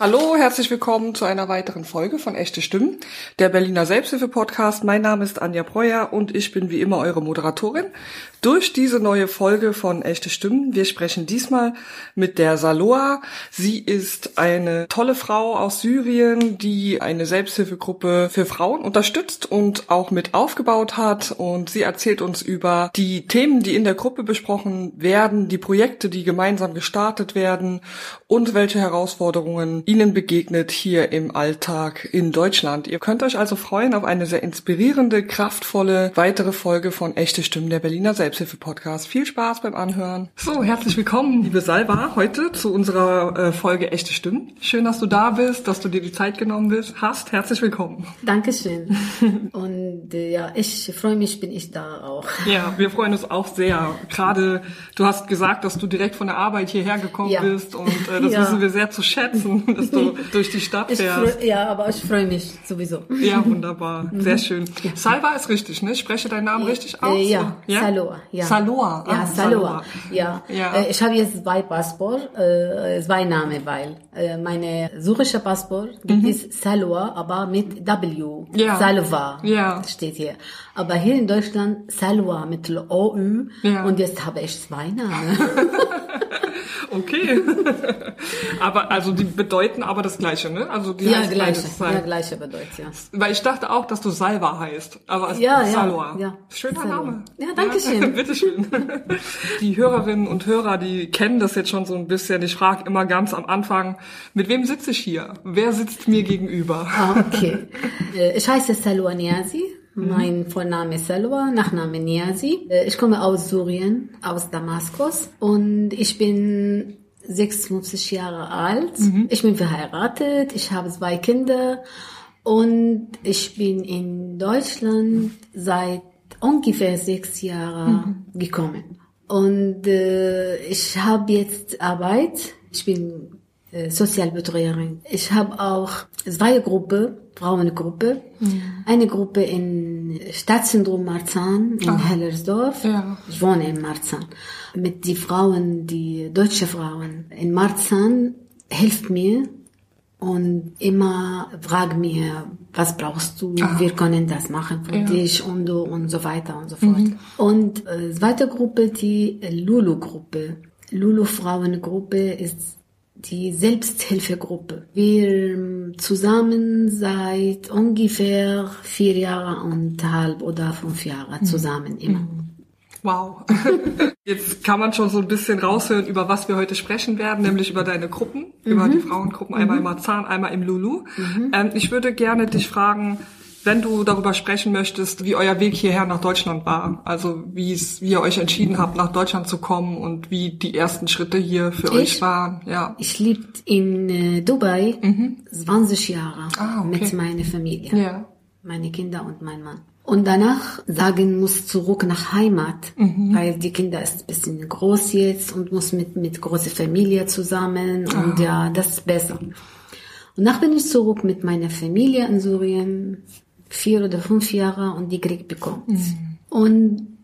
Hallo, herzlich willkommen zu einer weiteren Folge von Echte Stimmen, der Berliner Selbsthilfe-Podcast. Mein Name ist Anja Breuer und ich bin wie immer eure Moderatorin durch diese neue Folge von Echte Stimmen. Wir sprechen diesmal mit der Saloa. Sie ist eine tolle Frau aus Syrien, die eine Selbsthilfegruppe für Frauen unterstützt und auch mit aufgebaut hat. Und sie erzählt uns über die Themen, die in der Gruppe besprochen werden, die Projekte, die gemeinsam gestartet werden und welche Herausforderungen Ihnen begegnet hier im Alltag in Deutschland. Ihr könnt euch also freuen auf eine sehr inspirierende, kraftvolle weitere Folge von Echte Stimmen der Berliner Selbsthilfe-Podcast. Viel Spaß beim Anhören. So, herzlich willkommen, liebe Salva, heute zu unserer äh, Folge Echte Stimmen. Schön, dass du da bist, dass du dir die Zeit genommen bist, hast. Herzlich willkommen. Dankeschön. Und äh, ja, ich freue mich, bin ich da auch. Ja, wir freuen uns auch sehr. Gerade, du hast gesagt, dass du direkt von der Arbeit hierher gekommen ja. bist und äh, das ja. wissen wir sehr zu schätzen dass du durch die Stadt fährst. ja, aber ich freue mich sowieso. Ja, wunderbar. Sehr mhm. schön. Ja. Salva ist richtig, ne? Ich spreche deinen Namen richtig äh, aus? Äh, ja, ja, Saloa. Ja. Saloa. Ja, ah, Saloa. Ja. ja. Äh, ich habe jetzt zwei Passport, äh, zwei Namen, weil äh, meine syrische Passport gibt mhm. es Saloa, aber mit W. Ja. Salva ja. steht hier. Aber hier in Deutschland Salwa mit OÜ ja. und jetzt habe ich zwei Namen. okay. aber also die bedeuten aber das gleiche, ne? Also die ja, gleiche, ja, gleiche bedeutet, ja. Weil ich dachte auch, dass du Salva heißt, aber es ja, Salwa. Ja, Schöner Salwa. Name. Ja, danke schön. Ja, bitteschön. Die Hörerinnen und Hörer, die kennen das jetzt schon so ein bisschen. Ich frage immer ganz am Anfang, mit wem sitze ich hier? Wer sitzt mir gegenüber? Ah, okay. Äh, ich heiße Salwa Niazi. Mhm. Mein Vorname ist Salwa, Nachname Niazi. Äh, ich komme aus Syrien, aus Damaskus und ich bin 56 Jahre alt. Mhm. Ich bin verheiratet, ich habe zwei Kinder und ich bin in Deutschland seit ungefähr sechs Jahren mhm. gekommen. Und äh, ich habe jetzt Arbeit. Ich bin Sozialbetreuerin. Ich habe auch zwei Gruppen, Frauengruppe. Ja. Eine Gruppe in Stadtzentrum Marzahn in ah. Hellersdorf. Ja. Ich wohne in Marzahn. Mit die Frauen, die deutsche Frauen in Marzahn hilft mir und immer frag mir, was brauchst du? Ah. Wir können das machen für ja. dich und du und so weiter und so fort. Mhm. Und äh, zweite Gruppe, die Lulu-Gruppe. Lulu-Frauengruppe ist die Selbsthilfegruppe. Wir zusammen seit ungefähr vier Jahren und halb oder fünf Jahre mhm. zusammen mhm. immer. Wow. Jetzt kann man schon so ein bisschen raushören, über was wir heute sprechen werden, nämlich über deine Gruppen, mhm. über die Frauengruppen, einmal mhm. im Marzahn, einmal im Lulu. Mhm. Ähm, ich würde gerne dich fragen, wenn du darüber sprechen möchtest, wie euer Weg hierher nach Deutschland war. Also wie es, wie ihr euch entschieden habt, nach Deutschland zu kommen und wie die ersten Schritte hier für ich, euch waren. Ja. Ich lebte in äh, Dubai mhm. 20 Jahre ah, okay. mit meiner Familie. Ja. Meine Kinder und mein Mann. Und danach sagen muss zurück nach Heimat, mhm. weil die Kinder ist ein bisschen groß jetzt und muss mit, mit großer Familie zusammen und ah. ja, das ist besser. Und nach bin ich zurück mit meiner Familie in Syrien, vier oder fünf Jahre und die Krieg bekommt. Mhm. Und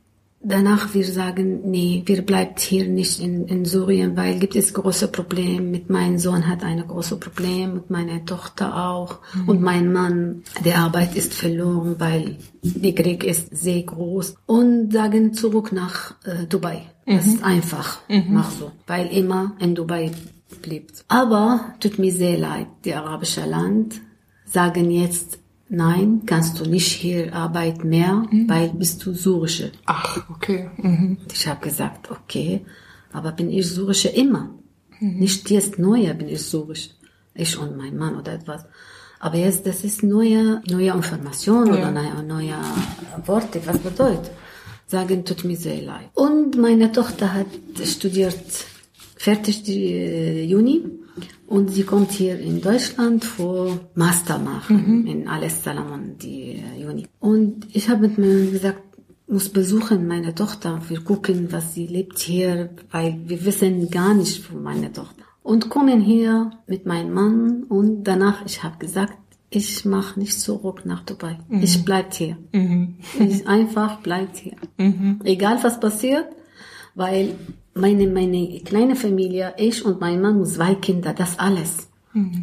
danach wir sagen, nee, wir bleibt hier nicht in, in Syrien, weil gibt es große Probleme. Mit meinem Sohn hat eine große Problem, mit meiner Tochter auch. Mhm. Und mein Mann, der Arbeit ist verloren, weil die Krieg ist sehr groß. Und sagen zurück nach äh, Dubai. Das mhm. ist einfach, mhm. mach so. Weil immer in Dubai blieb. Aber tut mir sehr leid, die arabische Land sagen jetzt, Nein, kannst du nicht hier arbeiten mehr, mhm. weil bist du Syrische. Ach, okay. Mhm. Ich habe gesagt, okay, aber bin ich Syrische immer. Mhm. Nicht jetzt neuer bin ich Syrisch. Ich und mein Mann oder etwas. Aber jetzt, das ist neue, neue Information ja. oder neue, neue Worte. Was bedeutet? Sagen, tut mir sehr leid. Und meine Tochter hat studiert fertig die äh, Juni und sie kommt hier in Deutschland für Master machen mhm. in Al Salam die äh, Juni. Und ich habe mit mir gesagt, muss besuchen meine Tochter. Wir gucken, was sie lebt hier, weil wir wissen gar nicht von meiner Tochter. Und kommen hier mit meinem Mann und danach, ich habe gesagt, ich mache nicht zurück nach Dubai. Mhm. Ich bleib hier. Mhm. Ich einfach bleibt hier. Mhm. Egal was passiert, weil meine, meine kleine Familie, ich und mein Mann, zwei Kinder, das alles.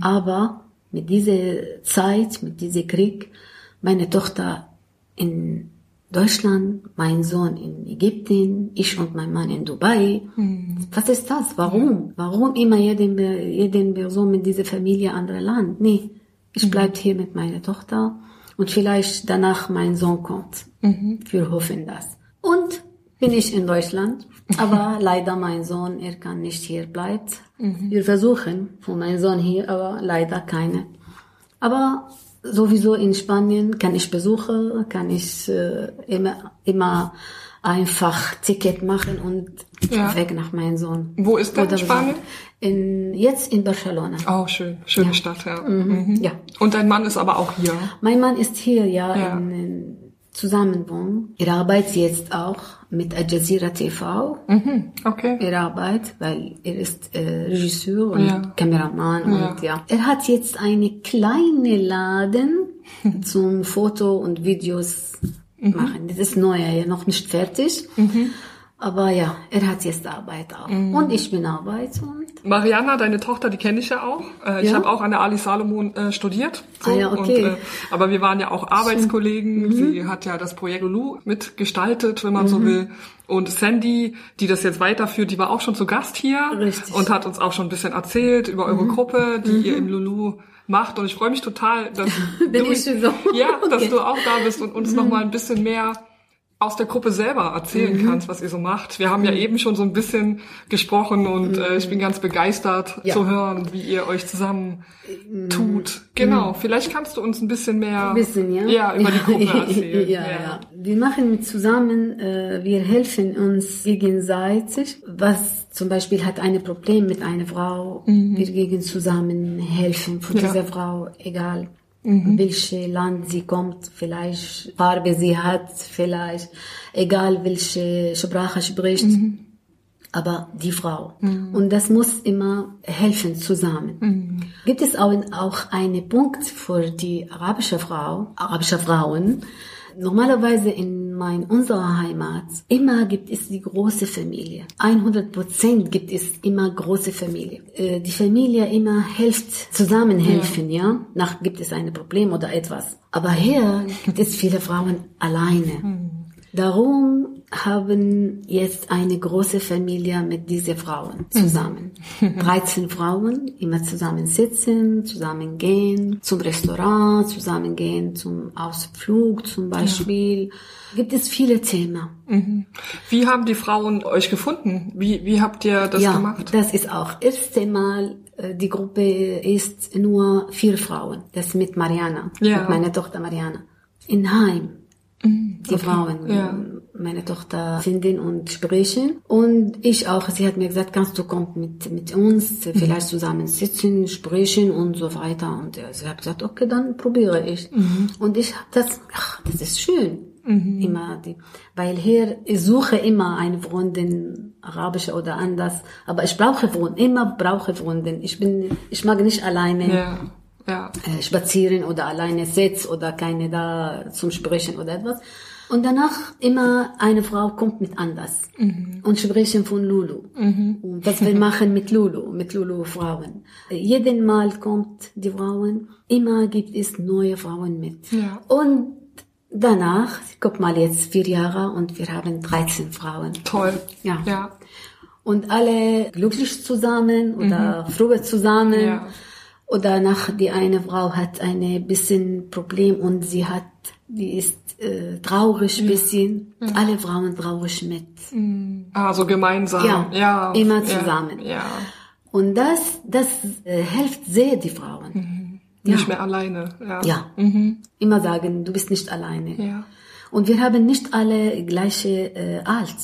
Aber mit dieser Zeit, mit diesem Krieg, meine Tochter in Deutschland, mein Sohn in Ägypten, ich und mein Mann in Dubai. Was ist das? Warum? Warum immer jeden, jeden Person mit dieser Familie andere Land? Nee, ich bleib hier mit meiner Tochter und vielleicht danach mein Sohn kommt. Wir hoffen das. Und bin ich in Deutschland, aber leider mein Sohn, er kann nicht hier bleiben. Wir versuchen von meinem Sohn hier, aber leider keine. Aber sowieso in Spanien kann ich besuchen, kann ich äh, immer, immer einfach Ticket machen und Ja. weg nach meinem Sohn. Wo ist der in Oder. Spanien? In, jetzt in Barcelona. Oh, schön. Schöne Stadt, ja. Mhm. Ja. Und dein Mann ist aber auch hier. Mein Mann ist hier, ja, Ja. in, in Zusammenwohnen. Er arbeitet jetzt auch mit Al Jazeera TV. Mhm. Okay. Er arbeitet, weil er ist äh, Regisseur und Ja. Kameramann Ja. und ja. Er hat jetzt eine kleine Laden zum Foto und Videos Mhm. machen. Das ist neu, ja, noch nicht fertig. Aber ja, er hat jetzt Arbeit auch. Mhm. Und ich bin Arbeit und Mariana, deine Tochter, die kenne ich ja auch. Äh, Ich Ja? habe auch an der Ali Salomon äh, studiert. Ah ja, okay. Und, äh, aber wir waren ja auch Arbeitskollegen. Mhm. Sie hat ja das Projekt Lulu mitgestaltet, wenn man so will. Und Sandy, die das jetzt weiterführt, die war auch schon zu Gast hier Richtig. Mhm. und hat uns auch schon ein bisschen erzählt über eure Gruppe, die ihr im Lulu macht. Und ich freue mich total, dass du, so? ja, Okay. Mhm. du auch da bist und uns noch mal ein bisschen mehr aus der Gruppe selber erzählen Mhm. kannst, was ihr so macht. Wir haben ja eben schon so ein bisschen gesprochen und äh, ich bin ganz begeistert Mhm. Ja. zu hören, wie ihr euch zusammen tut. Genau, vielleicht kannst du uns ein bisschen mehr Ein bisschen, ja? ja, über die Gruppe erzählen. ja, ja. Wir machen zusammen, äh, wir helfen uns gegenseitig. Was zum Beispiel hat ein Problem mit einer Frau, wir gegen zusammen helfen für Mhm. Ja. Mhm. diese Frau, egal welche Land sie kommt, vielleicht Farbe sie hat, vielleicht egal welche Sprache spricht. Mhm. Aber die Frau. Und das muss immer helfen zusammen. Gibt es auch, auch einen Punkt für die arabische Frau, arabische Frauen? Normalerweise in mein, unserer Heimat, immer gibt es die große Familie. 100 Prozent gibt es immer große Familie. Äh, Die Familie immer hilft, zusammenhelfen, ja. Nach gibt es ein Problem oder etwas. Aber hier gibt es viele Frauen alleine. Darum haben jetzt eine große Familie mit diesen Frauen zusammen. 13 Frauen, immer zusammen sitzen, zusammen gehen zum Restaurant, zusammen gehen zum Ausflug zum Beispiel. Gibt es viele Themen. Wie haben die Frauen euch gefunden? Wie, wie habt ihr das ja, gemacht? das ist auch. Erste Mal, äh, die Gruppe ist nur vier Frauen. Das mit Mariana, Ja. mit meiner Tochter Mariana. In Heim. Die Frauen, Ja. Meine Tochter finden und sprechen. Und ich auch, sie hat mir gesagt, kannst du kommen mit, mit uns, vielleicht zusammen sitzen, sprechen und so weiter. Und sie hat gesagt, okay, dann probiere ich. Und ich habe das, ach, das ist schön. Immer die, weil hier, ich suche immer eine Freundin, arabische oder anders, aber ich brauche Freundin, immer brauche Freundin. Ich bin, ich mag nicht alleine Ja, ja. äh, spazieren oder alleine sitzen oder keine da zum Sprechen oder etwas. Und danach immer eine Frau kommt mit anders und sprechen von Lulu. Und was wir machen mit Lulu, mit Lulu Frauen. Jeden Mal kommt die Frauen, immer gibt es neue Frauen mit. Ja. Und danach, guck mal jetzt vier Jahre und wir haben 13 Frauen. Toll. Ja. Ja. Und alle glücklich zusammen oder froh zusammen. Mhm. Ja. Oder nach die eine Frau hat eine bisschen Problem und sie hat, die ist äh, traurig bisschen. Alle Frauen traurig mit. Also gemeinsam. Ja, ja. immer ja, zusammen. Ja. Und das, das äh, hilft sehr die Frauen. Nicht mehr alleine. Ja. Ja. Immer sagen, du bist nicht alleine. Ja. Und wir haben nicht alle gleiche äh, alt.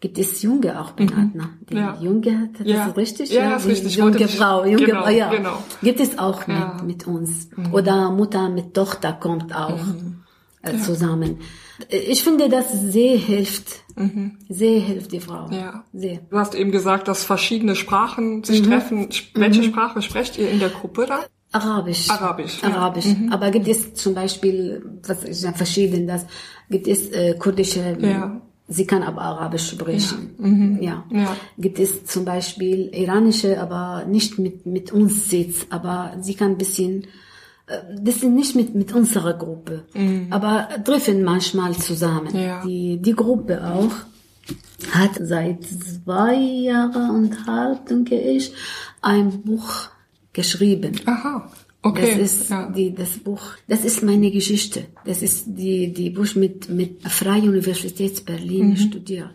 Gibt es Junge auch Benatna? Die Mhm. Ja. Junge, das Ja. ist richtig? Ja, das ist die richtig. Ich Junge wollte Frau, junge genau, Frau, ja. genau. Gibt es auch mit, Ja. Mhm. mit uns. Oder Mutter mit Tochter kommt auch äh, zusammen. Äh, Ich finde, das sehr hilft. Sehr hilft die Frau. Mhm. Ja. Sehr. Du hast eben gesagt, dass verschiedene Sprachen sich Mhm. treffen. Welche Sprache sprecht ihr in der Gruppe da? Arabisch. Arabisch, ja. Mhm. Arabisch. Aber gibt es zum Beispiel, was ist ja verschieden, das gibt es äh, kurdische Ja. Sie kann aber Arabisch sprechen. Ja. Ja. Gibt es zum Beispiel iranische, aber nicht mit, mit uns Sitz, aber sie kann ein bisschen, das sind nicht mit, mit unserer Gruppe, aber treffen manchmal zusammen. Ja. Die, die Gruppe auch hat seit zwei Jahren und halb, denke ich, ein Buch geschrieben. Aha. Okay. Das ist ja. die, das Buch, das ist meine Geschichte. Das ist die, die Buch mit, mit Freie Universität Berlin Mhm. studiert.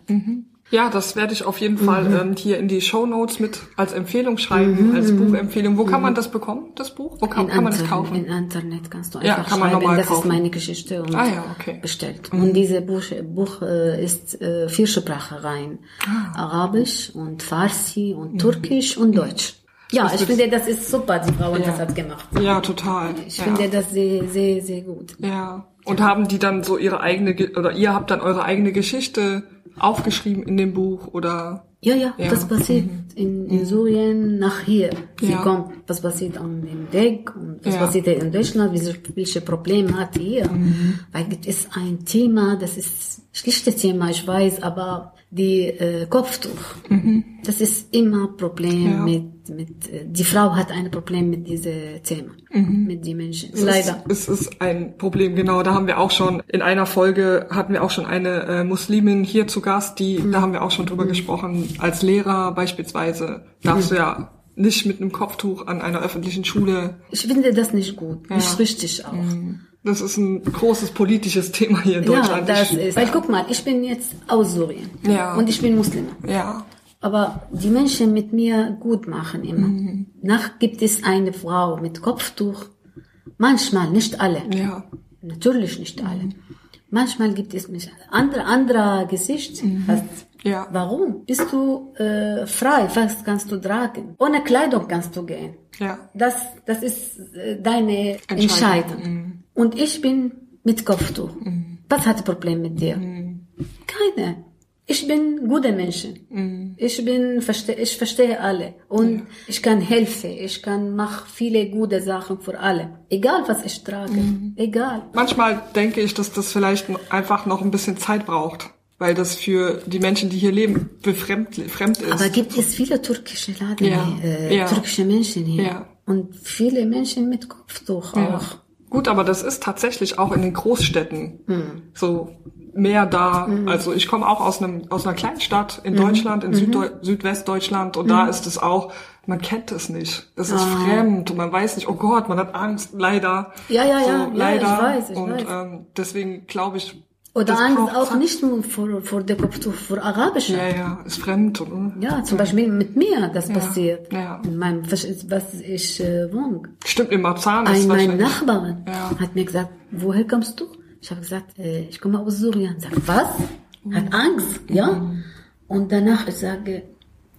Ja, das werde ich auf jeden Fall ähm, hier in die Show Notes mit als Empfehlung schreiben, als Buchempfehlung. Wo kann man das bekommen, das Buch? Wo kann, kann man das kaufen? In Internet kannst du Ja, einfach kann man schreiben, das kaufen. ist meine Geschichte und Ah ja, okay. Mhm. bestellt. Und diese Buch, Buch äh, ist äh, vier Sprachereien. Ah. Arabisch und Farsi Mhm. und Türkisch und Deutsch. Ja, ich finde, das ist super, die Frau Ja. das hat gemacht. Ja, total. Ich ja. finde das sehr, sehr, sehr gut. Ja. Und haben die dann so ihre eigene, Ge- oder ihr habt dann eure eigene Geschichte aufgeschrieben in dem Buch oder? Ja, ja, Ja. was passiert in, in Syrien nach hier? Sie Ja. kommt, was passiert an dem Weg und was Ja. passiert in Deutschland, welche, welche Probleme hat hier? Mhm. Weil es ist ein Thema, das ist schlichtes Thema, ich weiß, aber die äh, Kopftuch, das ist immer Problem Mhm. Ja. mit, mit äh, die Frau hat ein Problem mit diesem Thema, mit den Menschen. Es Leider. Ist, es ist ein Problem, genau. Da haben wir auch schon, in einer Folge hatten wir auch schon eine äh, Muslimin hier zu Gast, die, Mhm. da haben wir auch schon drüber gesprochen. Als Lehrer beispielsweise darfst du ja nicht mit einem Kopftuch an einer öffentlichen Schule. Ich finde das nicht gut, nicht richtig auch. Das ist ein großes politisches Thema hier in Deutschland. Ja, das ist. Weil guck mal, ich bin jetzt aus Syrien Ja. und ich bin Muslime. Ja, Aber die Menschen mit mir gut machen immer. Mhm. Nach gibt es eine Frau mit Kopftuch. Manchmal, nicht alle. ja, Natürlich nicht alle. Manchmal gibt es mich andere, anderer Gesicht. Mhm. Ja. Warum? Bist du äh, frei? Was kannst du tragen? Ohne Kleidung kannst du gehen. ja. Das, das ist äh, deine Entscheidung. Mhm. Entscheidung. Und ich bin mit Kopftuch. Was hat Problem mit dir? Mhm. Keine. Ich bin gute Menschen. Mhm. Ich bin, verste ich verstehe alle. Und ich kann helfen. Ich kann machen viele gute Sachen für alle. Egal was ich trage. Mhm. Egal. Manchmal denke ich, dass das vielleicht einfach noch ein bisschen Zeit braucht, weil das für die Menschen, die hier leben, befremd fremd ist. Aber gibt es viele türkische Laden, Ja. äh, Ja. türkische Menschen hier. Ja. Und viele Menschen mit Kopftuch Ja. auch. Gut, aber das ist tatsächlich auch in den Großstädten Hm. so mehr da. Also ich komme auch aus einem aus einer kleinen Stadt in Deutschland, in Süddeu Südwestdeutschland und da ist es auch, man kennt es nicht. Das ist fremd und man weiß nicht, oh Gott, man hat Angst, leider. Ja, ja, ja, so, ja, leider. ich weiß, ich und weiß. Ähm, deswegen glaube ich, Oder das Angst auch nicht nur vor, vor der Kopftuch, vor Arabischen. Ja, ja, ist fremd. Und, Ja, zum Beispiel mit mir das passiert. ja. In meinem, was ich äh, wohne. Stimmt, in Marzahn ist Ein, mein wahrscheinlich- Nachbarin Ja. hat mir gesagt, woher kommst du? Ich habe gesagt, äh, ich komme aus Syrien. Sagt, was? Hat Angst, ja? Und danach ich sage,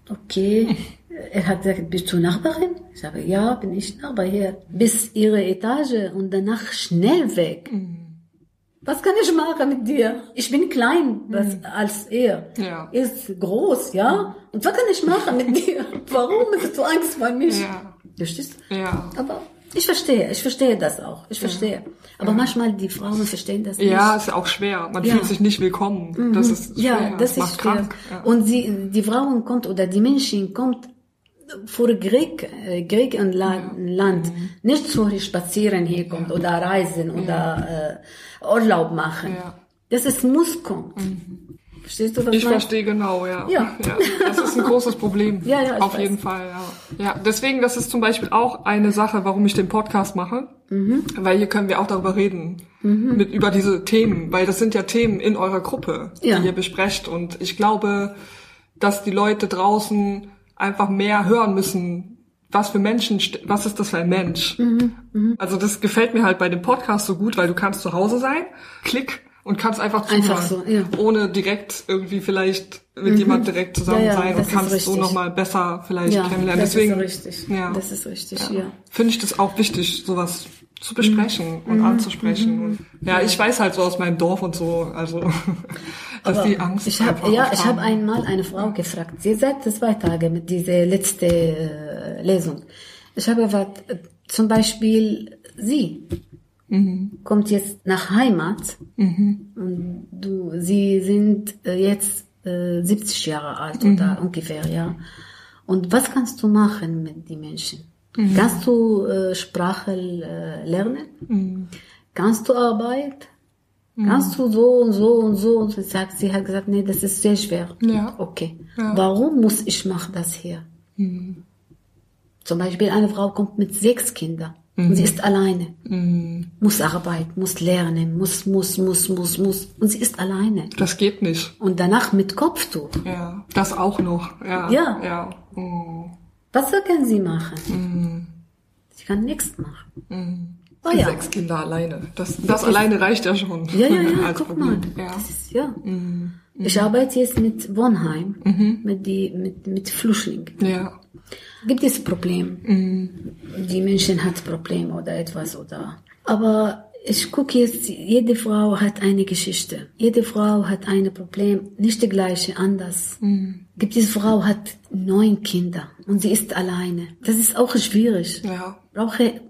okay. Er hat gesagt, bist du Nachbarin? Ich sage, ja, bin ich Nachbar hier. Bis ihre Etage und danach schnell weg. Was kann ich machen mit dir? Ich bin klein was, als er. Ja. Er ist groß, ja? Und was kann ich machen mit dir? Warum hast du Angst vor mich? Ja. Verstehst du? Ja. Aber ich verstehe, ich verstehe das auch. Ich verstehe. Aber manchmal die Frauen verstehen das nicht. Ja, ist ja auch schwer. Man Ja. fühlt sich nicht willkommen. Das ist schwer. ja, das macht ist schwer. krank. Ja. Und sie, die Frauen kommt oder die Menschen kommt vor Krieg, äh, Krieg und La Land, Mhm. nicht so spazieren hier kommt oder reisen oder äh, Urlaub machen. Ja. Das ist muss kommen. Verstehst du, was Ich verstehe genau, ja. Ja. Das ist ein großes Problem. Ja, ja, Auf weiß. jeden Fall, ja. Ja, deswegen, das ist zum Beispiel auch eine Sache, warum ich den Podcast mache. Mhm. Weil hier können wir auch darüber reden. Mit, über diese Themen. Weil das sind ja Themen in eurer Gruppe, Ja. die ihr besprecht. Und ich glaube, dass die Leute draußen einfach mehr hören müssen, was für Menschen, was ist das für ein Mensch? Mhm, Also das gefällt mir halt bei dem Podcast so gut, weil du kannst zu Hause sein, klick und kannst einfach zuhören, Einfach so, ja. Mhm. ohne direkt irgendwie vielleicht mit jemand direkt zusammen Ja, ja, sein und kannst so nochmal besser vielleicht kennenlernen. das Deswegen, ist richtig. Ja, Das ist richtig, ja. finde ich das auch wichtig, sowas zu besprechen Mhm. und anzusprechen. Und, ja, ich weiß halt so aus meinem Dorf und so, also dass Aber die Angst Ich habe einfach ja, ich habe einmal eine Frau gefragt. Sie sagte zwei Tage mit dieser letzte äh, Lesung. Ich habe gesagt, äh, zum Beispiel Sie. kommt jetzt nach Heimat und du, sie sind äh, jetzt äh, 70 Jahre alt oder ungefähr, ja. Und was kannst du machen mit den Menschen? Kannst du äh, Sprache äh, lernen? Kannst du Arbeit? Kannst du so und so und so? Und sie sagt, sie hat gesagt, nee, das ist sehr schwer. Ja. Okay. Ja. Warum muss ich machen das hier? Zum Beispiel eine Frau kommt mit sechs Kindern und sie ist alleine. Muss arbeiten, muss lernen, muss, muss, muss, muss, muss. Und sie ist alleine. Das geht nicht. Und danach mit Kopftuch. Ja. Das auch noch. Ja. Ja. Ja. Mm. Was kann sie machen? Sie kann nichts machen. Oh Die ja. Sechs Kinder alleine. Das, das alleine reicht ja schon. Ja, ja, ja, guck mal. Problem. Ja. Das ist, ja. Ich arbeite jetzt mit Wohnheim, mit, die, mit, mit Flüchtlingen. Ja. Gibt es Problem? Die Menschen hat Problem oder etwas oder. Aber ich gucke jetzt, jede Frau hat eine Geschichte. Jede Frau hat ein Problem, nicht die gleiche, anders. Gibt es Frau hat neun Kinder und sie ist alleine. Das ist auch schwierig. Ja. Brauche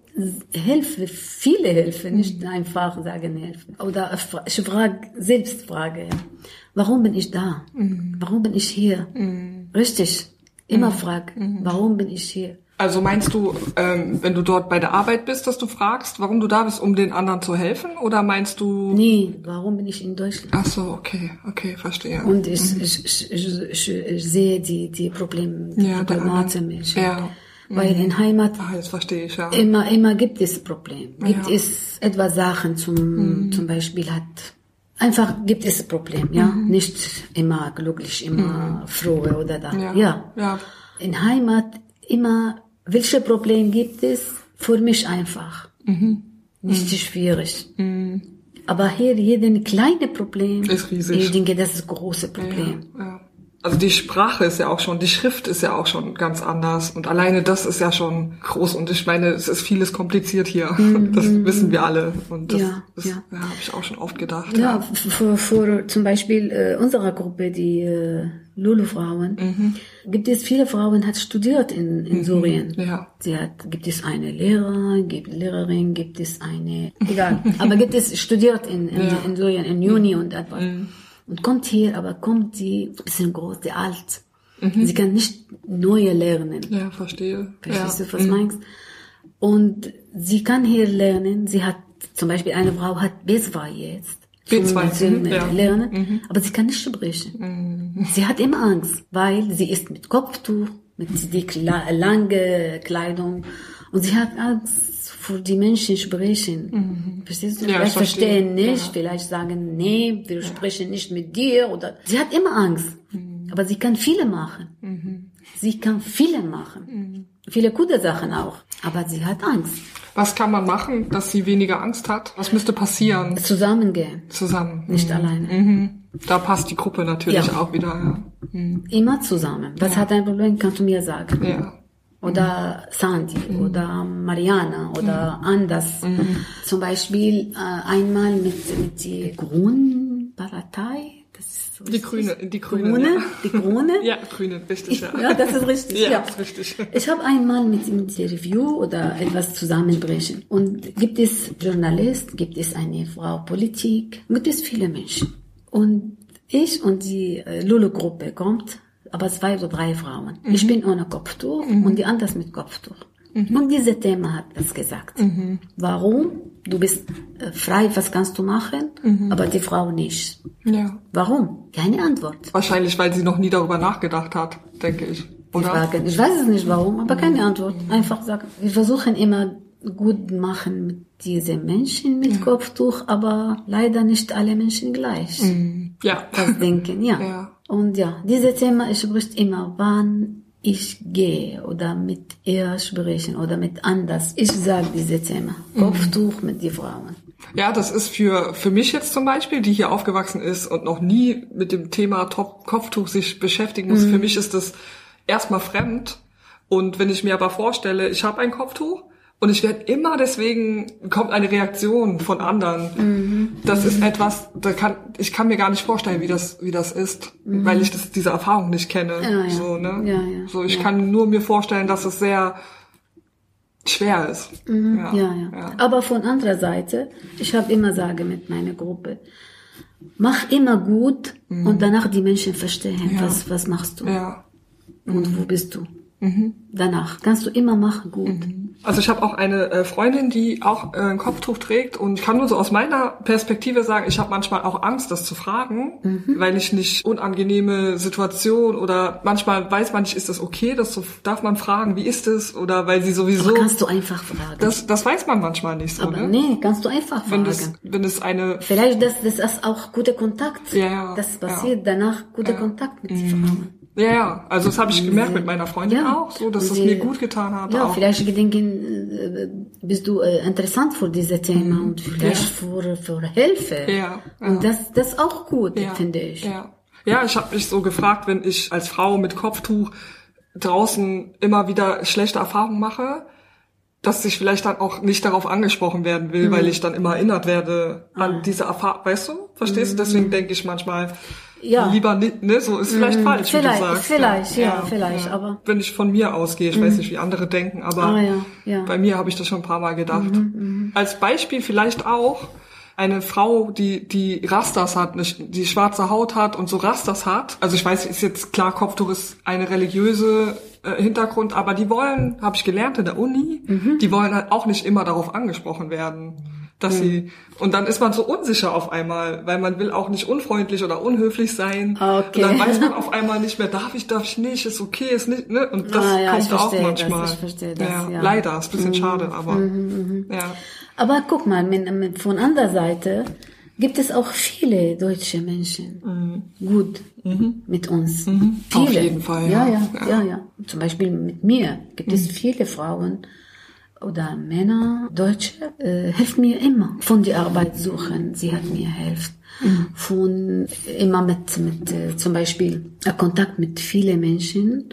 Hilfe, viele Hilfe, nicht einfach sagen Hilfe. Oder ich frage, selbst frage, warum bin ich da? Warum bin ich hier? Richtig. Immer frag, warum bin ich hier? Also meinst du, ähm, wenn du dort bei der Arbeit bist, dass du fragst, warum du da bist, um den anderen zu helfen? Oder meinst du... Nee, warum bin ich in Deutschland? Ach so, okay, okay, verstehe. Und ich, ich, ich, ich, ich, sehe die, die Probleme, die Ja, mich. Ja. Weil in Heimat Ah, jetzt verstehe ich, ja. immer, immer gibt es Probleme. Gibt Ja. es etwa Sachen zum, zum Beispiel hat, einfach gibt es Problem, ja. Nicht immer glücklich, immer froh oder da. Ja. ja. Ja. In Heimat immer, welche Probleme gibt es? Für mich einfach. Nicht schwierig. Aber hier jeden kleine Problem. Ist riesig. Ich denke, das ist ein großes Problem. Ja. Also die Sprache ist ja auch schon, die Schrift ist ja auch schon ganz anders und alleine das ist ja schon groß und ich meine, es ist vieles kompliziert hier. Das wissen wir alle und das, Mhm, Ja, das ja. ja. habe ich auch schon oft gedacht. Ja, für, für zum Beispiel äh, unserer Gruppe, die äh, Lulu-Frauen, Mhm. gibt es viele Frauen, hat studiert in, in Syrien. Ja. Sie hat, gibt es eine Lehrer, gibt Lehrerin, gibt es eine, egal, aber gibt es studiert in, in, Ja. in Syrien, in Juni und etwas. Und kommt hier, aber kommt sie ein bisschen groß, sie alt. Sie kann nicht neue lernen. Ja, verstehe. Verstehst ja. du, was meinst? Und sie kann hier lernen. Sie hat, zum Beispiel eine Frau hat B2 jetzt. B2, zum mhm, ja. Lernen, aber sie kann nicht sprechen. Sie hat immer Angst, weil sie ist mit Kopftuch, mit die lange Kleidung und sie hat Angst vor die Menschen sprechen. Verstehst du? Ja, ich vielleicht verstehe. verstehen nicht, Ja. vielleicht sagen, nee, wir sprechen nicht mit dir oder sie hat immer Angst. Aber sie kann viele machen. Sie kann viele machen. Viele gute Sachen auch. Aber sie hat Angst. Was kann man machen, dass sie weniger Angst hat? Was müsste passieren? Zusammengehen, Zusammen. nicht Mhm. alleine. Mhm. Da passt die Gruppe natürlich Ja. auch wieder. Ja. Mhm. Immer zusammen. Was hat ein Problem, kannst du mir sagen. ja. Oder Sandy oder Mariana oder anders. Zum Beispiel äh, einmal mit, mit die Grünen Partei. Das ist so Die. Grüne, die Grüne. Grüne, Ja. die Grüne. ja, Grüne, richtig, ja. Ja, das ist richtig. Ja, Ja, ist richtig. Ich habe einmal mit, mit der Review oder etwas zusammenbrechen. Und gibt es Journalist, gibt es eine Frau Politik, gibt es viele Menschen. Und ich und die äh, Lulu-Gruppe kommt, aber zwei oder drei Frauen. Ich bin ohne Kopftuch und die anders mit Kopftuch. Und dieses Thema hat das gesagt. Warum? Du bist äh, frei, was kannst du machen, aber die Frau nicht. Ja. Warum? Keine Antwort. Wahrscheinlich, weil sie noch nie darüber nachgedacht hat, denke ich. Oder? Frage. Ich weiß es nicht warum, aber keine Antwort. Einfach sagen. Wir versuchen immer gut machen mit diesen Menschen mit Kopftuch, aber leider nicht alle Menschen gleich. Ja. Das denken, ja. Ja. Und ja, dieses Thema, ich spricht immer, wann ich gehe oder mit ihr sprechen oder mit anders. Ich sage dieses Thema. Kopftuch mit die Frauen. Ja, das ist für, für mich jetzt zum Beispiel, die hier aufgewachsen ist und noch nie mit dem Thema Top Kopftuch sich beschäftigen muss. Für mich ist das erstmal fremd. Und wenn ich mir aber vorstelle, ich habe ein Kopftuch und ich werde immer deswegen, kommt eine Reaktion von anderen. Das ist etwas, da kann, ich kann mir gar nicht vorstellen, wie das, wie das ist, weil ich das, diese Erfahrung nicht kenne. Ja, ja. So, ne? Ja, ja. so, ich Ja. kann nur mir vorstellen, dass es sehr, schwer ist. Mhm, ja, ja. Aber von anderer Seite, ich habe immer sage mit meiner Gruppe, mach immer gut mhm. und danach die Menschen verstehen, was, was machst du. Ja. Und wo bist du. Mhm. Danach kannst du immer machen, gut. Mhm. Also ich habe auch eine äh, Freundin, die auch äh, ein Kopftuch trägt und ich kann nur so aus meiner Perspektive sagen, ich habe manchmal auch Angst, das zu fragen, mhm. weil ich nicht unangenehme Situation oder manchmal weiß man nicht, ist das okay, das so, darf man fragen, wie ist es oder weil sie sowieso. Aber kannst du einfach fragen. Das, das weiß man manchmal nicht so. Aber ne? nee, kannst du einfach fragen. Wenn es, wenn es eine. Vielleicht das, das ist auch guter Kontakt. Ja, ja. Das passiert ja. danach guter ja. Kontakt mit mhm. Frauen. Ja, ja, also das habe ich gemerkt mit meiner Freundin ja. Auch, so dass es mir gut getan hat. Ja, auch. vielleicht gedenken, äh, bist du äh, interessant für dieses Thema mhm. und vielleicht für, für Hilfe. Ja. Und das, das ist auch gut, finde ich. Ja, ja ich habe mich so gefragt, wenn ich als Frau mit Kopftuch draußen immer wieder schlechte Erfahrungen mache, dass ich vielleicht dann auch nicht darauf angesprochen werden will, mhm. weil ich dann immer erinnert werde an ah. diese Erfahrung. Weißt du? Verstehst mhm. du? Deswegen denke ich manchmal, ja. lieber nicht, ne, so ist vielleicht mhm. falsch, vielleicht, wie du sagst. Vielleicht, ja, ja vielleicht, ja. aber. Wenn ich von mir ausgehe, ich mhm. weiß nicht, wie andere denken, aber ah, ja, bei mir habe ich das schon ein paar Mal gedacht. Mhm, mhm. Als Beispiel vielleicht auch eine Frau, die, die Rastas hat, die schwarze Haut hat und so Rastas hat. Also ich weiß, ist jetzt klar, Kopftuch ist eine religiöse äh, Hintergrund, aber die wollen, habe ich gelernt in der Uni, mhm. die wollen halt auch nicht immer darauf angesprochen werden dass mhm. sie und dann ist man so unsicher auf einmal, weil man will auch nicht unfreundlich oder unhöflich sein. Okay. Und dann weiß man auf einmal nicht mehr, darf ich, darf ich nicht, ist okay, ist nicht, ne? Und das ah, ja, kommt auch manchmal. Das, ich verstehe das, ja, ja. Leider, ist ein bisschen mhm. schade, aber mhm, mhm. ja. Aber guck mal, mit, mit, von anderer Seite gibt es auch viele deutsche Menschen mhm. gut mhm. mit uns. Mhm. Viele. Auf jeden Fall. Ja, ja, ja, ja. Zum Beispiel mit mir gibt es viele Frauen, oder Männer, Deutsche, äh, hilft mir immer. Von der Arbeit suchen, sie hat mir helfen. Mhm. Von immer mit, mit äh, zum Beispiel äh, Kontakt mit vielen Menschen.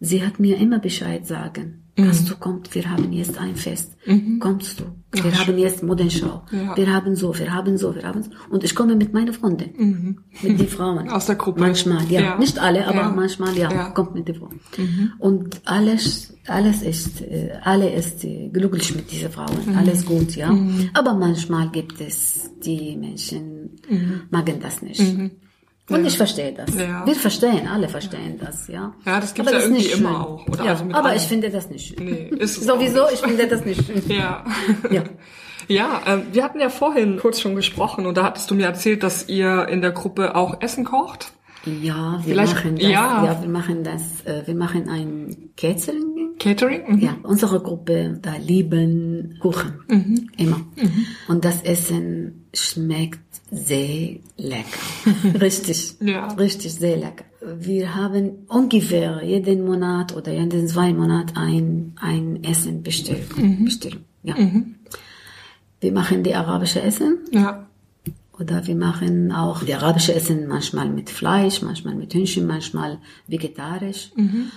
Sie hat mir immer Bescheid sagen. Mhm. Kannst du kommt, wir haben jetzt ein Fest. Mhm. Kommst du? Wir Ach, haben jetzt Modenschau. Ja. Wir haben so, wir haben so, wir haben so. Und ich komme mit meiner Freundin. Mhm. Mit den Frauen. Aus der Gruppe. Manchmal, ja. ja. Nicht alle, aber ja. manchmal, ja, kommt mit den Frauen. Mhm. Und alles, alles ist, äh, alle ist äh, glücklich mit diesen Frauen. Mhm. Alles gut, ja. Mhm. Aber manchmal gibt es die Menschen, mhm. magen das nicht. Und ja. ich verstehe das. Ja. Wir verstehen, alle verstehen das, ja. Ja, das gibt es ja irgendwie immer auch. Oder ja, also aber allen. ich finde das nicht schön. Nee, ist es Sowieso, ich finde das nicht schön. ja. ja. Ja, äh, wir hatten ja vorhin kurz schon gesprochen und da hattest du mir erzählt, dass ihr in der Gruppe auch Essen kocht. Ja, wir Vielleicht, machen das. Ja. ja, wir machen das. Äh, wir machen ein Catering. Catering? Mhm. Ja, unsere Gruppe da lieben Kuchen mhm. immer. Mhm. Und das Essen schmeckt sehr lecker. richtig, ja. richtig sehr lecker. Wir haben ungefähr jeden Monat oder jeden zwei Monat ein ein Essen bestellt. Mhm. Bestellen. Ja. Mhm. Wir machen die arabische Essen. Ja. Oder wir machen auch die arabische Essen manchmal mit Fleisch, manchmal mit Hühnchen, manchmal vegetarisch. Mhm.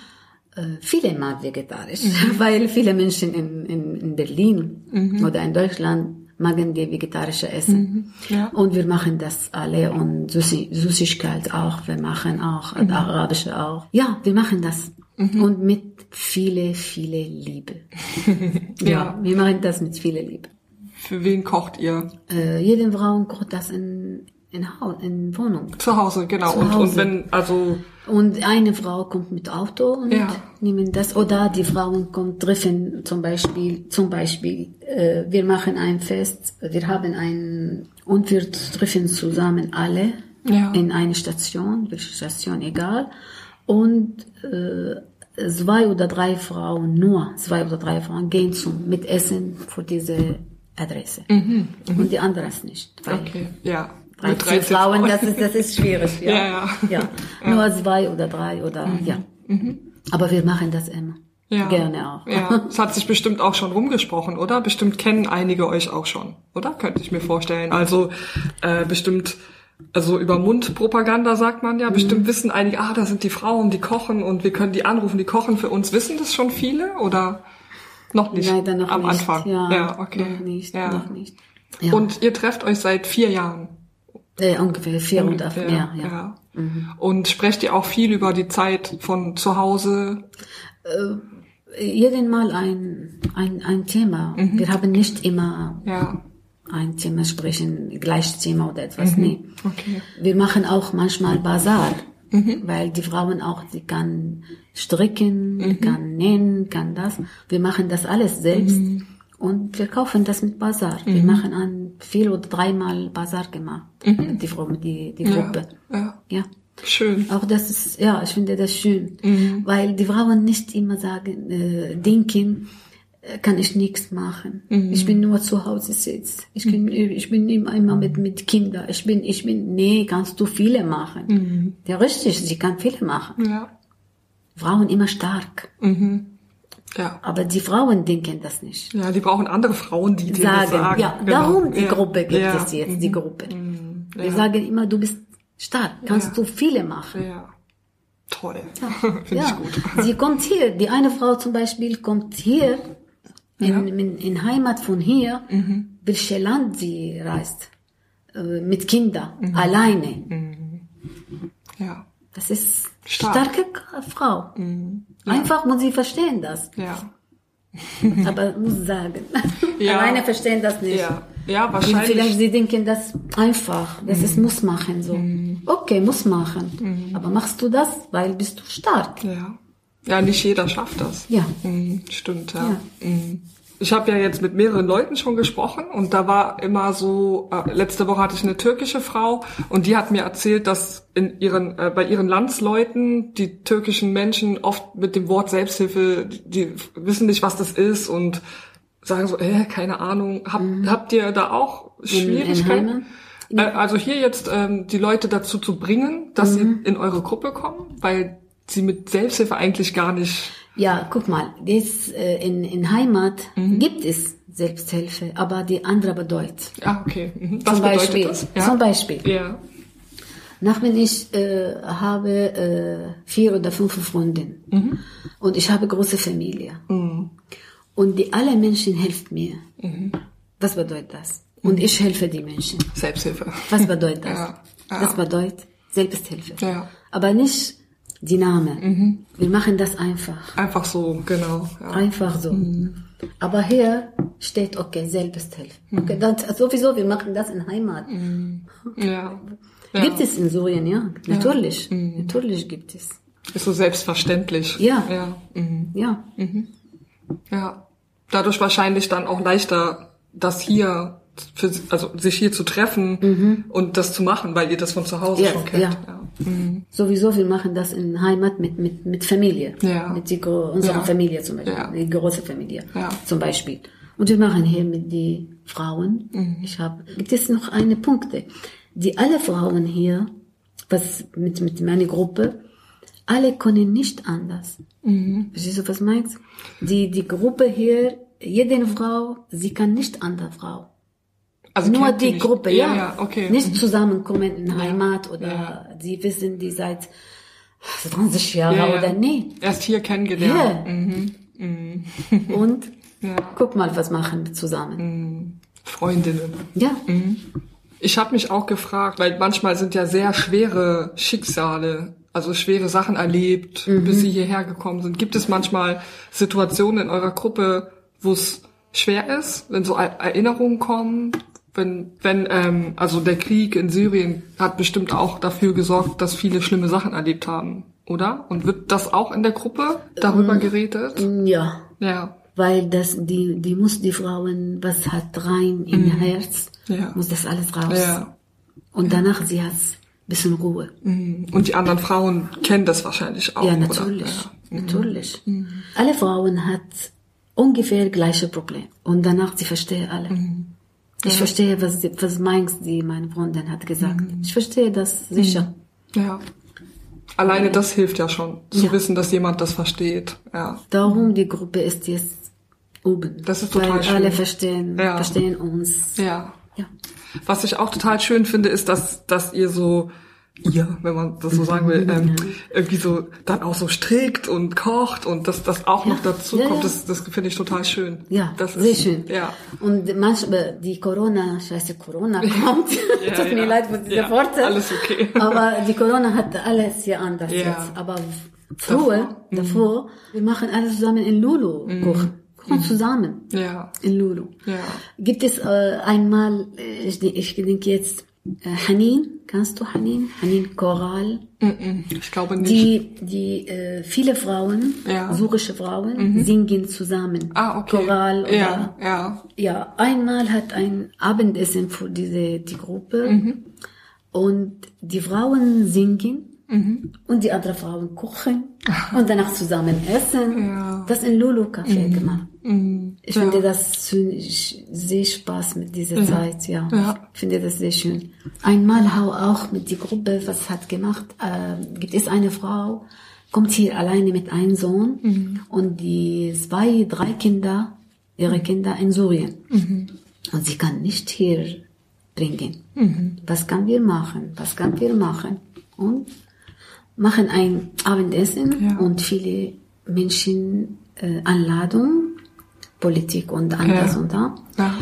Äh, viele mal vegetarisch, mhm. weil viele Menschen in, in, in Berlin mhm. oder in Deutschland magen die vegetarische Essen. Mhm. Ja. Und wir machen das alle und Süßi Süßigkeit auch. Wir machen auch mhm. arabische auch. Ja, wir machen das. Mhm. Und mit viele, viele Liebe. ja. ja, wir machen das mit viele Liebe. Für wen kocht ihr? Äh, jede Frau kocht das in, in, Haus, in Wohnung. Zu Hause, genau. Zu und, Hause. und wenn, also. Und eine Frau kommt mit Auto und ja. nehmen das. Oder die Frauen kommen treffen, zum Beispiel, zum Beispiel, äh, wir machen ein Fest, wir haben ein, und wir treffen zusammen alle ja. in eine Station, welche Station, egal. Und, äh, zwei oder drei Frauen, nur zwei oder drei Frauen gehen zum Mitessen für diese Adresse. Mhm, mh. Und die anderes nicht. Okay, ja. 13, 13 Frauen, das ist, das ist schwierig. Ja, ja. ja. ja. Nur zwei oder drei oder, mhm. ja. Mhm. Aber wir machen das immer. Ja. Gerne auch. Ja, es hat sich bestimmt auch schon rumgesprochen, oder? Bestimmt kennen einige euch auch schon, oder? Könnte ich mir vorstellen. Also äh, bestimmt, also über Mundpropaganda sagt man ja, mhm. bestimmt wissen einige, ah, da sind die Frauen, die kochen und wir können die anrufen, die kochen für uns. Wissen das schon viele oder? Noch nicht. Leider noch Am nicht. Anfang. Ja, ja okay. Noch nicht, ja. noch nicht. Ja. Und ihr trefft euch seit vier Jahren. Äh, ungefähr vier und mehr, ja. ja. Mhm. Und sprecht ihr auch viel über die Zeit von zu Hause? Äh, jeden Mal ein, ein, ein Thema. Wir haben nicht immer Ja. ein Thema sprechen, gleiches Thema oder etwas. Nee. Okay. Wir machen auch manchmal Bazar, weil die Frauen auch, die kann stricken, kann nähen, kann das. Wir machen das alles selbst und wir kaufen das mit Bazar. Wir machen ein vier oder dreimal Bazar gemacht, die Frau, die, die Ja. Gruppe. Ja. Ja. Schön. Auch das ist, ja, ich finde das schön, weil die Frauen nicht immer sagen, äh, denken, äh, kann ich nichts machen. Ich bin nur zu Hause sitzt. Ich bin, ich bin immer, immer mit, mit Kindern. Ich bin, ich bin, nee, kannst du viele machen. Ja, richtig, sie kann viele machen. Ja. Frauen immer stark. Ja. Aber die Frauen denken das nicht. Ja, die brauchen andere Frauen, die das Sagen, sagen. ja, Genau. darum die Ja. Gruppe gibt ja. es jetzt, die Gruppe. Wir Ja. sagen immer, du bist stark, kannst Ja. du viele machen. Ja. Toll. Finde ich Ja, gut. sie kommt hier. Die eine Frau zum Beispiel kommt hier in, in, in Heimat von hier, Mhm. welche Land sie reist, äh, mit Kindern, Mhm. alleine. Ja. Das ist Stark. starke K- Frau. Einfach muss sie verstehen das, Ja. aber muss sagen. Ja. Alleine verstehen das nicht. Ja. Ja, Und wahrscheinlich. Vielleicht sie denken das einfach, das Mhm. ist muss machen so. Okay, muss machen. Aber machst du das, weil bist du stark. Ja. Ja, nicht jeder schafft das. Ja. Mhm, stimmt, ja. Mhm. Ich habe ja jetzt mit mehreren Leuten schon gesprochen und da war immer so, äh, letzte Woche hatte ich eine türkische Frau und die hat mir erzählt, dass in ihren, äh, bei ihren Landsleuten die türkischen Menschen oft mit dem Wort Selbsthilfe, die, die wissen nicht, was das ist und sagen so, äh, keine Ahnung. Hab, Habt ihr da auch Schwierigkeiten? Äh, also hier jetzt ähm, die Leute dazu zu bringen, dass sie in eure Gruppe kommen, weil sie mit Selbsthilfe eigentlich gar nicht. Ja, guck mal, das, äh, in, in Heimat Mhm. gibt es Selbsthilfe, aber die andere bedeutet. Ah, okay. Mhm. Was Zum bedeutet Beispiel, das? Ja. zum Beispiel, Ja. nach wenn ich äh, habe äh, vier oder fünf Freundinnen Mhm. und ich habe große Familie und die alle Menschen helfen mir. Mhm. Was bedeutet das? Und ich helfe die Menschen. Selbsthilfe. Was bedeutet das? Ja, ja. Das bedeutet Selbsthilfe. Ja. Mhm. Aber nicht die Namen. Wir machen das einfach. Einfach so, genau. Ja. Einfach so. Mhm. Aber hier steht, okay, Selbsthilfe. Mhm. Okay, dann, sowieso, wir machen das in Heimat. ja. Ja. Gibt es in Syrien, ja? Natürlich. Natürlich gibt es. Ist so selbstverständlich. Ja. Ja. Mhm. Ja. ja. Dadurch wahrscheinlich dann auch leichter, das hier, für, also sich hier zu treffen und das zu machen, weil ihr das von zu Hause Ja, schon kennt. ja. Sowieso, wir machen das in Heimat mit, mit, mit Familie. Ja. Mit die, unserer Ja. Familie zum Beispiel. Ja. Die große Familie. Ja. Zum Beispiel. Und wir machen hier mit die Frauen. Mhm. Ich habe, gibt es noch eine Punkte. Die alle Frauen hier, was mit, mit meiner Gruppe, alle können nicht anders. Mhm. Verstehst du, was meinst? Die, die Gruppe hier, jede Frau, sie kann nicht andere Frau. Also Nur die nicht- Gruppe, ja. Ja, ja, okay. Nicht zusammenkommen in Heimat oder sie wissen die seit 20 Jahren Ja, ja. oder nee. Erst hier kennengelernt. Ja. Mhm. Und Ja. guck mal, was machen wir zusammen. Freundinnen. Ja, Ich habe mich auch gefragt, weil manchmal sind ja sehr schwere Schicksale, also schwere Sachen erlebt, Mhm. bis sie hierher gekommen sind. Gibt es manchmal Situationen in eurer Gruppe, wo es schwer ist, wenn so Er- Erinnerungen kommen? Wenn, wenn, ähm, also der Krieg in Syrien hat bestimmt auch dafür gesorgt, dass viele schlimme Sachen erlebt haben, oder? Und wird das auch in der Gruppe darüber Ähm, geredet? ja. Ja. Weil das, die, die muss die Frauen, was hat rein in Herz, Mhm. Ja. muss das alles raus. Ja. Und danach sie hat bisschen Ruhe. Mhm. Und die anderen Frauen kennen das wahrscheinlich auch. Ja, oder? natürlich. Ja. Mhm. Natürlich. Alle Frauen hat ungefähr gleiche Problem. Und danach, sie verstehen alle. Mhm. Ich verstehe, was, sie- was meinst die, meine Freundin hat gesagt. Mhm. Ich verstehe das sicher. Ja. Alleine das hilft ja schon, zu Ja. wissen, dass jemand das versteht. Ja. Darum die Gruppe ist jetzt oben. Das ist total Weil schön. alle verstehen, Ja. verstehen uns. Ja. Ja. Was ich auch total schön finde, ist, dass, dass ihr so, ihr, wenn man das so sagen will, ähm, irgendwie so dann auch so strickt und kocht und dass das auch noch dazu Ja, kommt, das, das finde ich total schön. Ja, das sehr ist, schön. Ja. Und manchmal, die Corona, scheiße, Corona kommt. Ja, Tut mir leid für diese Worte. alles okay. Aber die Corona hat alles hier anders Ja. jetzt. Aber Früher, davor, wir machen alles zusammen in Lulu kochen. Kochen zusammen Ja. in Lulu. Ja. Gibt es äh, einmal, äh, ich, ich denke jetzt, Hanin, kannst du Hanin? Hanin Koral. Mhm. Ich glaube nicht. Die, die äh, viele Frauen, Ja. syrische Frauen, singen zusammen. ah, okay. Choral oder ja, ja. ja, einmal hat ein Abendessen für diese die Gruppe Mhm. und die Frauen singen Mhm. und die anderen Frauen kochen und danach zusammen essen. Ja. Das in Lulu Café gemacht. Mhm. Ich ja. finde das sehe Spaß mit dieser Zeit, ja. Ja. Ich finde das sehr schön. Einmal hau auch mit die Gruppe, was hat gemacht, äh, gibt es eine Frau, kommt hier alleine mit einem Sohn Mhm. und die zwei, drei Kinder, ihre Kinder in Syrien. Mhm. Und sie kann nicht hier bringen. Mhm. Was kann wir machen? Was kann wir machen? Und machen ein Abendessen Ja. und viele Menschen äh, Anladung, Politik und anders Ja. und da. ja.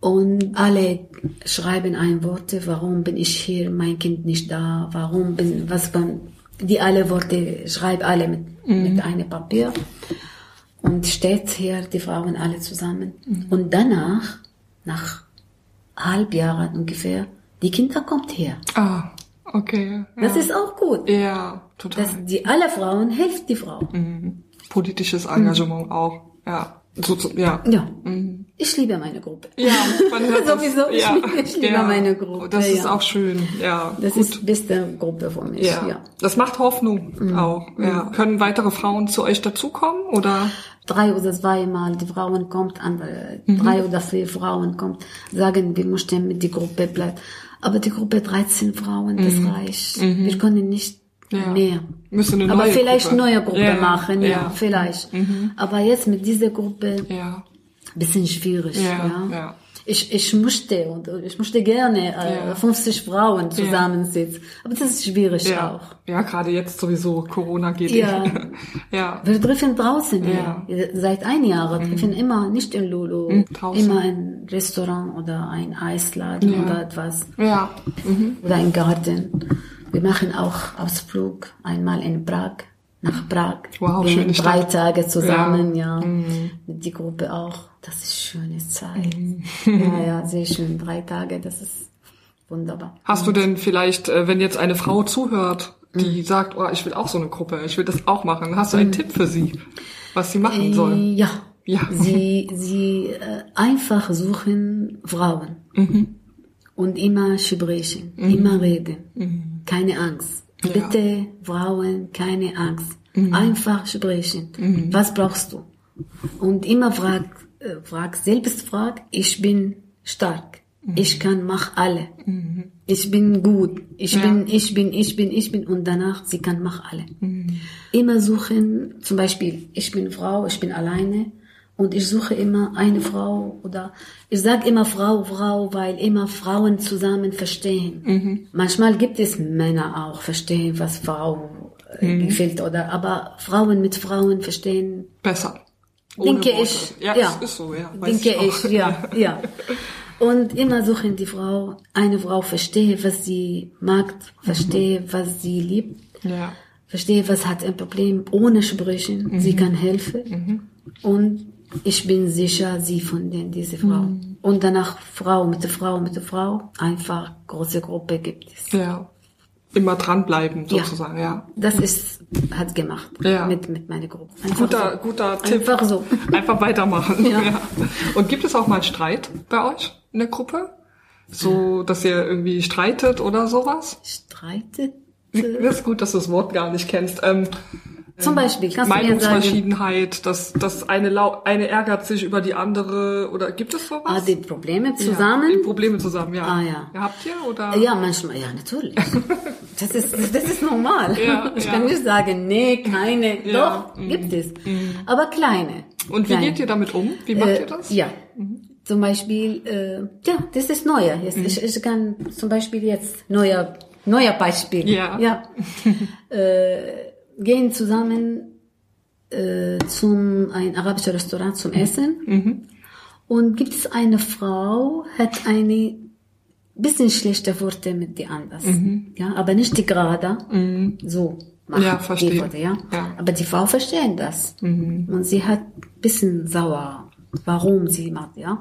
Und alle schreiben ein Worte, warum bin ich hier, mein Kind nicht da, warum bin, was beim, die alle Worte schreiben alle mit, mit einem Papier. Und steht hier die Frauen alle zusammen. Und danach, nach halb Jahren ungefähr, die Kinder kommt her. Ah, okay. Ja. Das ist auch gut. ja, total. Dass die alle Frauen hilft die Frau. Mhm. Politisches Engagement auch. Ja. So, so, ja. Ja. Ich liebe meine Gruppe. Ja, man hört das. Sowieso, ich ja. liebe- ich liebe meine Gruppe, Das ist ja. auch schön, ja. Das Gut. ist die beste Gruppe für mich. ja. ja. Das macht Hoffnung auch. Ja. Können weitere Frauen zu euch dazukommen oder? drei oder zweimal die Frauen kommt, andere, drei oder vier Frauen kommt, sagen, wir möchten mit die Gruppe bleiben. Aber die Gruppe 13 Frauen, das reicht. Wir können nicht Ja. mehr. Müssen eine Aber neue vielleicht Gruppe. neue Gruppe Ja, machen, ja, ja. Mhm. vielleicht. Aber jetzt mit dieser Gruppe, Ja. bisschen schwierig, Ja, ja. Ich, ich möchte und ich möchte gerne äh, Ja. 50 Frauen zusammensitzen. Aber das ist schwierig auch. Ja, gerade jetzt sowieso Corona geht. Ja. ja. Wir treffen draußen Ja. her. Seit ein Jahr treffen immer nicht in Lulu, Mhm, immer ein Restaurant oder ein Eisladen oder etwas Ja. oder ein Garten. Wir machen auch Ausflug einmal in Prag nach Prag. Wow, Wir schöne drei Stadt. Tage zusammen, ja, Mhm. mit die Gruppe auch. Das ist schöne Zeit. Ja, ja, sehr schön. Drei Tage, das ist wunderbar. Hast du denn vielleicht, äh, wenn jetzt eine Frau zuhört, die sagt, oh, ich will auch so eine Gruppe, ich will das auch machen, hast du einen Tipp für sie, was sie machen soll? Äh, Ja. Ja. Sie, sie äh, einfach suchen Frauen. Mhm. Und immer sprechen, immer reden. Keine Angst. Mhm. Ja. Mhm. Bitte, Frauen, keine Angst. Einfach sprechen. Was brauchst du? Und immer frag, äh, frag, selbst frag, ich bin stark. Mhm. Ich kann, mach alle. Ich bin gut. Ich Ja. bin, ich bin, ich bin, ich bin. Und danach, sie kann, mach alle. Mhm. Immer suchen, zum Beispiel, ich bin Frau, ich bin alleine. Und ich suche immer eine Frau oder ich sage immer Frau, Frau, weil immer Frauen zusammen verstehen. Mhm. Manchmal gibt es Männer auch verstehen, was Frau äh, Mhm. gefällt oder aber Frauen mit Frauen verstehen. Besser. Ohne denke Worte. ich, Ja, ja, ist so, ja. weiß denke auch. ich, ja, ja. Und immer suchen die Frau, eine Frau verstehe, was sie mag, verstehe, was sie liebt, Ja. verstehe, was hat ein Problem, ohne sprechen, sie kann helfen. Und ich bin sicher, sie von den, diese Frau. Und danach Frau mit der Frau mit der Frau, einfach große Gruppe gibt es. Ja. Immer dranbleiben, Ja. sozusagen, ja. Das ist, hat gemacht Ja. mit, mit meiner Gruppe. Einfach Guter, so. guter Tipp. Einfach so. Einfach weitermachen. Ja. Ja. Und gibt es auch mal Streit bei euch in der Gruppe? So, dass ihr irgendwie streitet oder sowas? Streitet? Das ist gut, dass du das Wort gar nicht kennst. Ähm, Zum Beispiel, kannst du mir sagen, Meinungsverschiedenheit, dass, dass eine, lau eine ärgert sich über die andere oder gibt es sowas? ah, die Probleme Ja, zusammen? die Probleme zusammen, ja. Ah, ja. Habt ihr oder? Ja, manchmal, ja, natürlich. Das ist, das ist normal. Ja, ich ja. kann nicht sagen, nee, keine. Ja, Doch, gibt es. Aber kleine. Und wie Kleine. geht ihr damit um? Wie macht Äh, ihr das? Ja. Zum Beispiel, äh, ja, das ist neuer. Jetzt, ich, ich kann zum Beispiel jetzt neuer, neuer Beispiel. Ja. ja. äh, gehen zusammen äh, zum ein arabisches Restaurant zum Essen. Und gibt es eine Frau, hat eine bisschen schlechte Worte mit die anders. Ja, aber nicht die gerade. So. machen. Ja, verstehe. Die Worte, ja? Ja. Aber die Frau versteht das. Und sie hat ein bisschen sauer, warum sie macht, ja.